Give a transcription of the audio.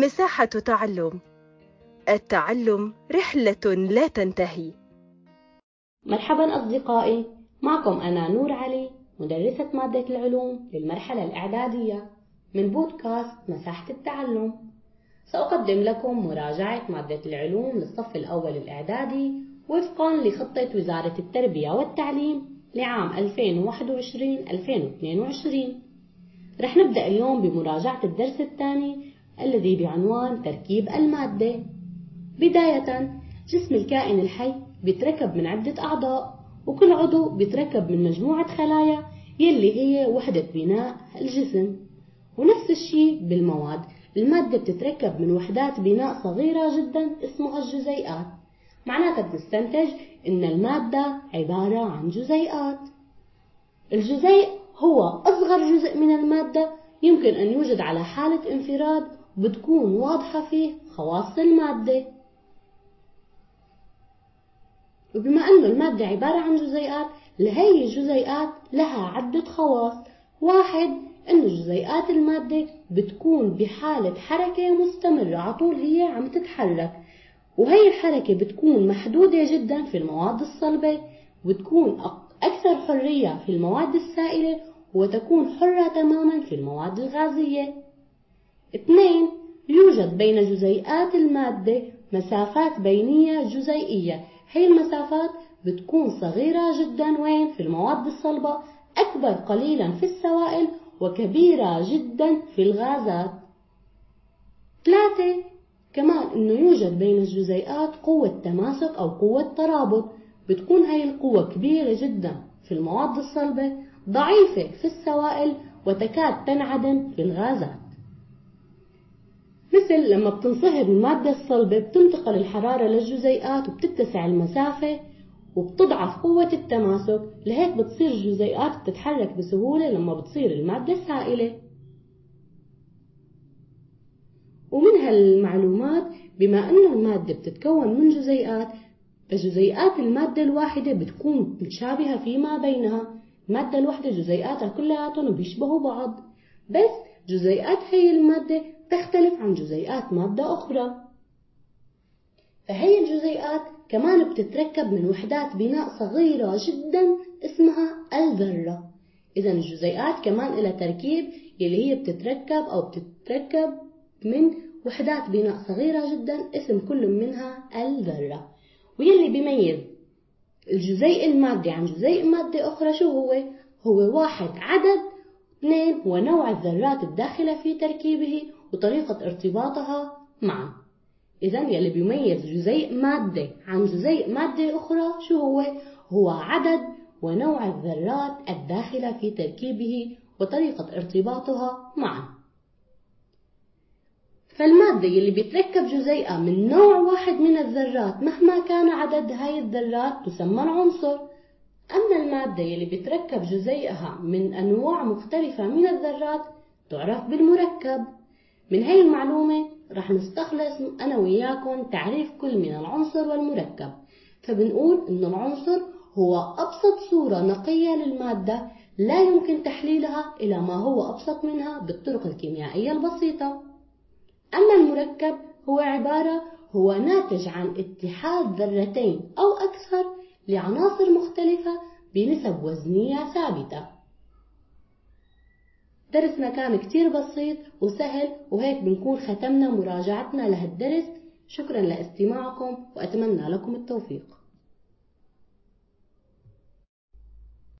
مساحة تعلم. التعلم رحلة لا تنتهي. مرحبا أصدقائي معكم أنا نور علي مدرسة مادة العلوم للمرحلة الإعدادية من بودكاست مساحة التعلم. سأقدم لكم مراجعة مادة العلوم للصف الأول الإعدادي وفقا لخطة وزارة التربية والتعليم لعام 2021-2022 رح نبدأ اليوم بمراجعة الدرس الثاني الذي بعنوان تركيب المادة. بداية جسم الكائن الحي بيتركب من عدة أعضاء وكل عضو بيتركب من مجموعة خلايا يلي هي وحدة بناء الجسم. ونفس الشيء بالمواد. المادة بتتركب من وحدات بناء صغيرة جدا اسمها الجزيئات. معناتها بنستنتج إن المادة عبارة عن جزيئات. الجزيء هو أصغر جزء من المادة. يمكن أن يوجد على حالة انفراد بتكون واضحة فيه خواص المادة. وبما أنه المادة عبارة عن جزيئات لهي الجزيئات لها عدة خواص. واحد أنه جزيئات المادة بتكون بحالة حركة مستمرة على طول هي عم تتحرك. وهي الحركة بتكون محدودة جدا في المواد الصلبة وتكون أكثر حرية في المواد السائلة وتكون حرة تماما في المواد الغازية. اثنين يوجد بين جزيئات المادة مسافات بينية جزيئية. هي المسافات بتكون صغيرة جدا. وين؟ في المواد الصلبة. أكبر قليلا في السوائل وكبيرة جدا في الغازات. ثلاثة كمان إنه يوجد بين الجزيئات قوة تماسك أو قوة ترابط. بتكون هاي القوة كبيرة جدا في المواد الصلبة ضعيفة في السوائل وتكاد تنعدم في الغازات. مثل لما بتنصهر المادة الصلبة بتنتقل الحرارة للجزيئات وبتتسع المسافة وبتضعف قوة التماسك لهيك بتصير الجزيئات بتتحرك بسهولة لما بتصير المادة سائلة. ومن هالمعلومات بما أن المادة بتتكون من جزيئات فجزيئات المادة الواحدة بتكون متشابهة فيما بينها. المادة الواحدة جزيئاتها كلياتهم بيشبهوا بعض بس جزيئات هي المادة تختلف عن جزيئات مادة أخرى. فهي الجزيئات كمان بتتركب من وحدات بناء صغيرة جدا اسمها الذرة إذا الجزيئات كمان لها تركيب يلي هي بتتركب أو بتتركب من وحدات بناء صغيرة جدا اسم كل منها الذرة ويلي بيميز الجزيء المادي عن جزيء مادة أخرى شو هو؟ هو واحد عدد اثنين هو نوع الذرات الداخلة في تركيبه وطريقة ارتباطها معا إذا يلي بيميز جزيء مادة عن جزيء مادة أخرى شو هو؟ هو عدد ونوع الذرات الداخلة في تركيبه وطريقة ارتباطها معا فالمادة يلي بيتركب جزيئة من نوع واحد من الذرات مهما كان عدد هاي الذرات تسمى العنصر. أما المادة يلي بيتركب جزيئها من أنواع مختلفة من الذرات تعرف بالمركب. من هاي المعلومة رح نستخلص أنا وياكم تعريف كل من العنصر والمركب. فبنقول إن العنصر هو أبسط صورة نقية للمادة لا يمكن تحليلها إلى ما هو أبسط منها بالطرق الكيميائية البسيطة. أما المركب هو عبارة هو ناتج عن اتحاد ذرتين أو أكثر لعناصر مختلفة بنسب وزنية ثابتة. درسنا كان كتير بسيط وسهل وهيك بنكون ختمنا مراجعتنا لهالدرس. شكرا لاستماعكم وأتمنى لكم التوفيق.